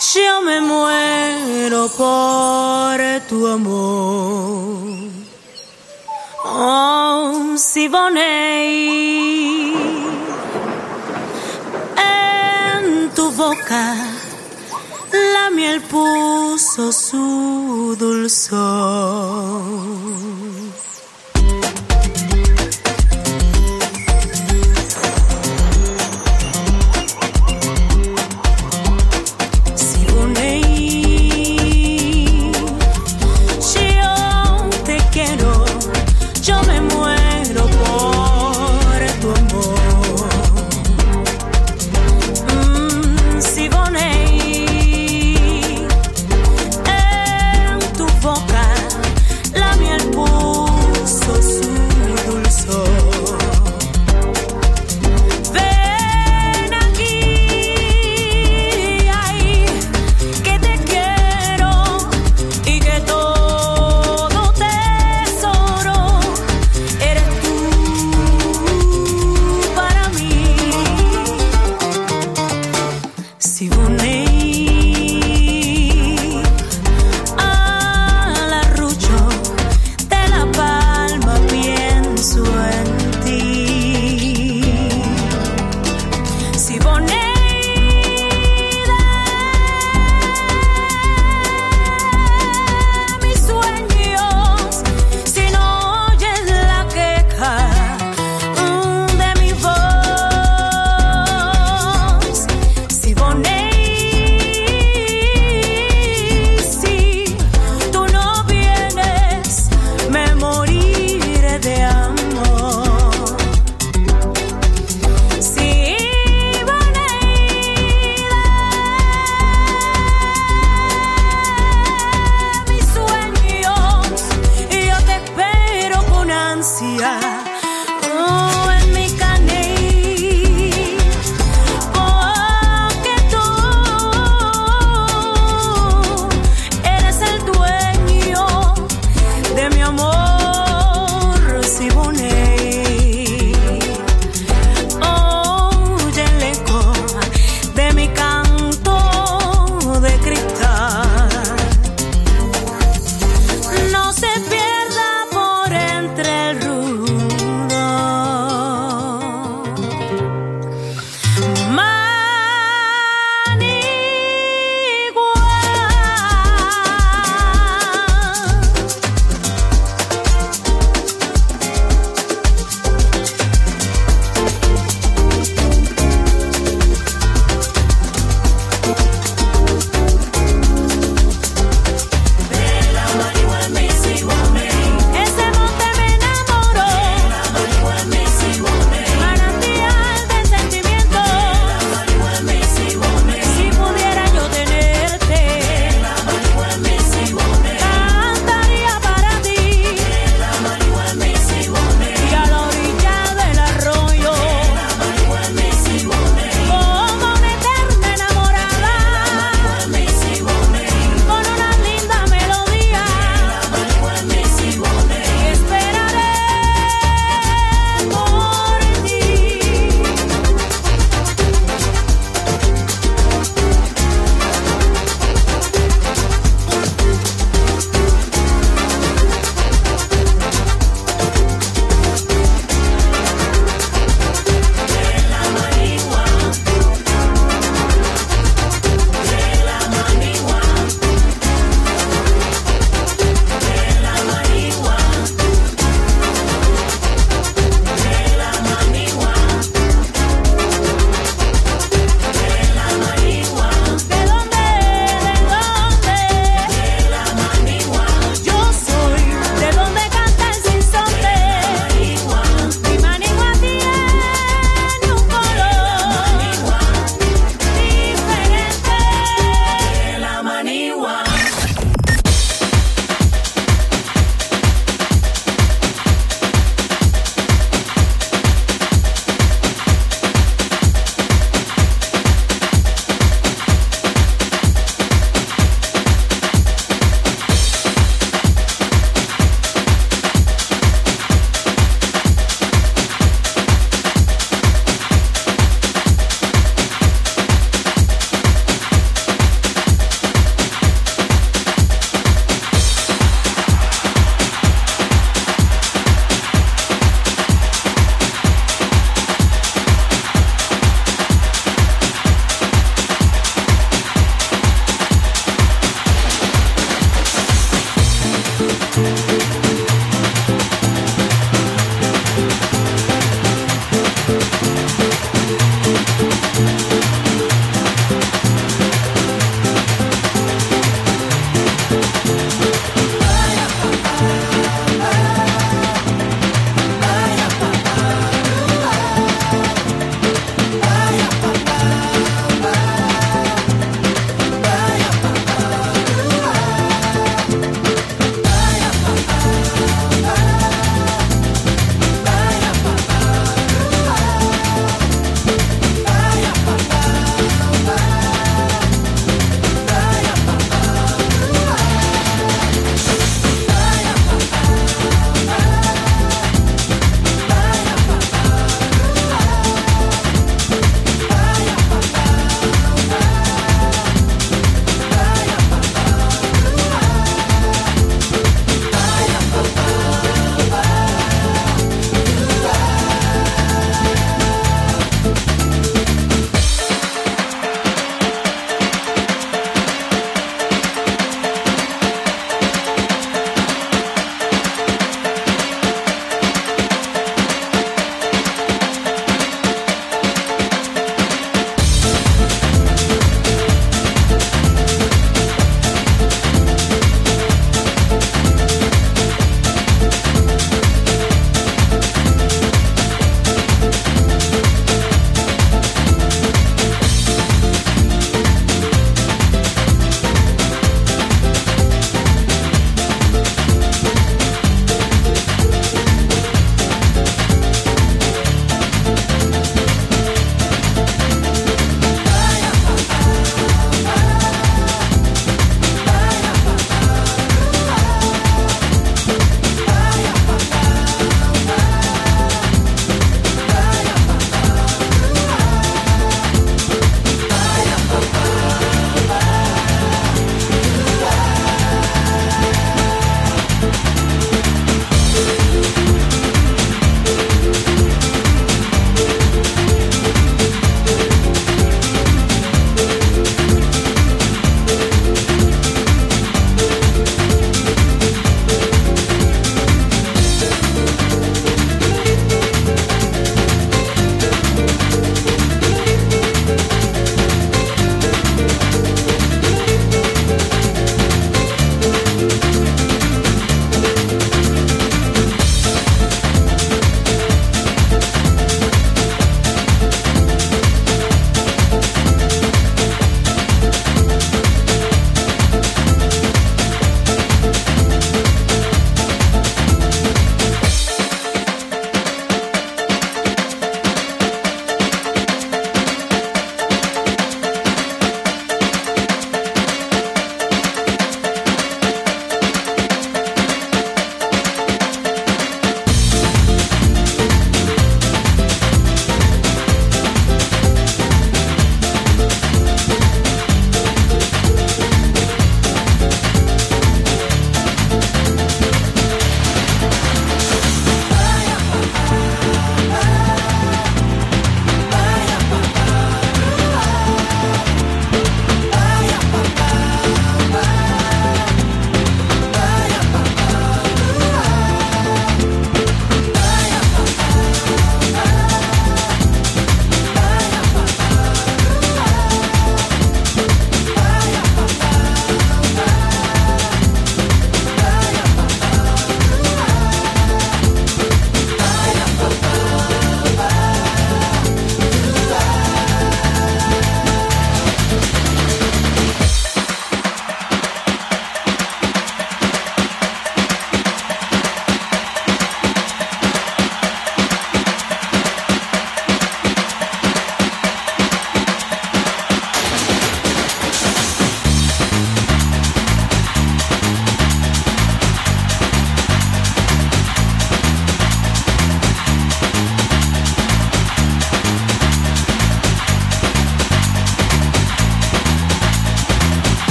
yo me muero por tu amor. Oh, Siboney, en tu boca la miel puso su dulzor.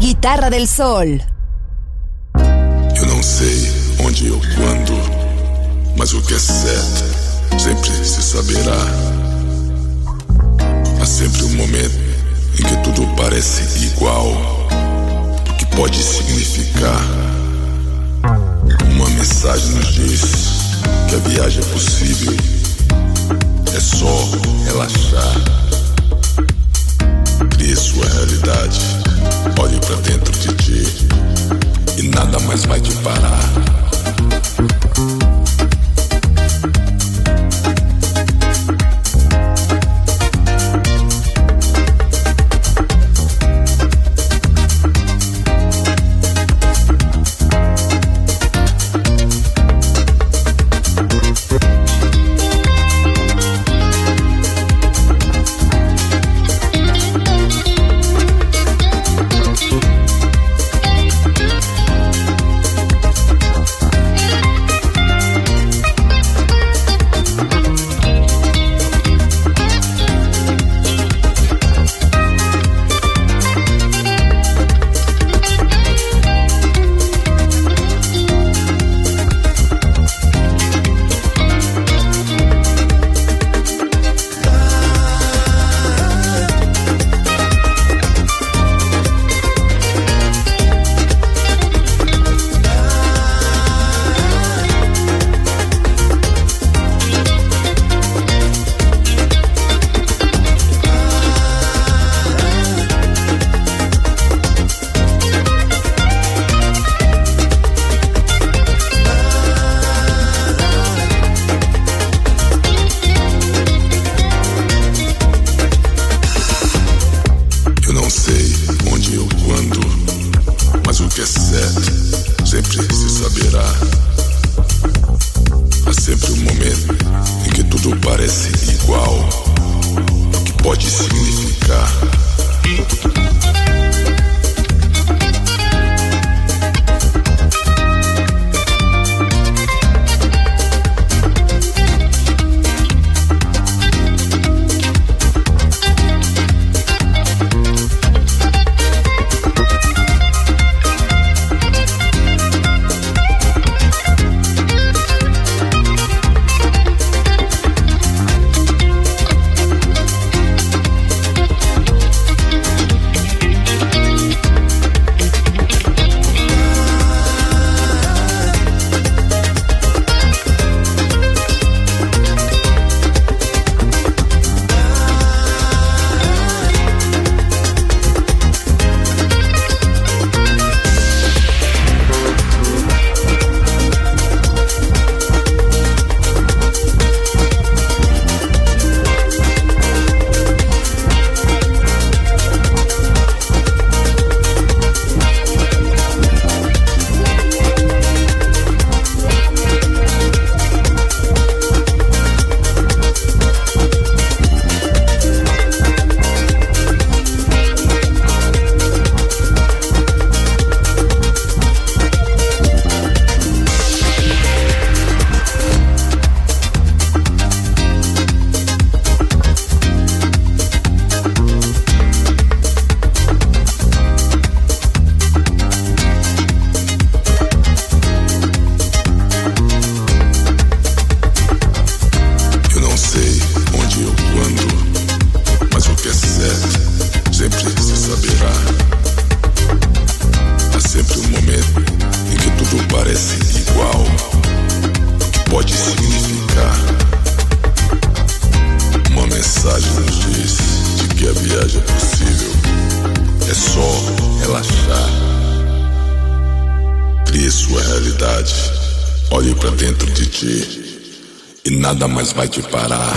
guitarra del sol. Eu não sei onde ou quando, mas o que é certo sempre se saberá. Há sempre um momento em que tudo parece igual, o que pode significar. Uma mensagem nos diz que a viagem é possível, é só relaxar. Crie sua realidade. Olhe para dentro de ti e nada mais vai te parar. quiser, sempre se saberá. Há sempre um momento em que tudo parece igual. O que pode significar? Uma mensagem nos diz de que a viagem é possível. É só relaxar. Crie sua realidade. Olhe para dentro de ti. E nada mais vai te parar.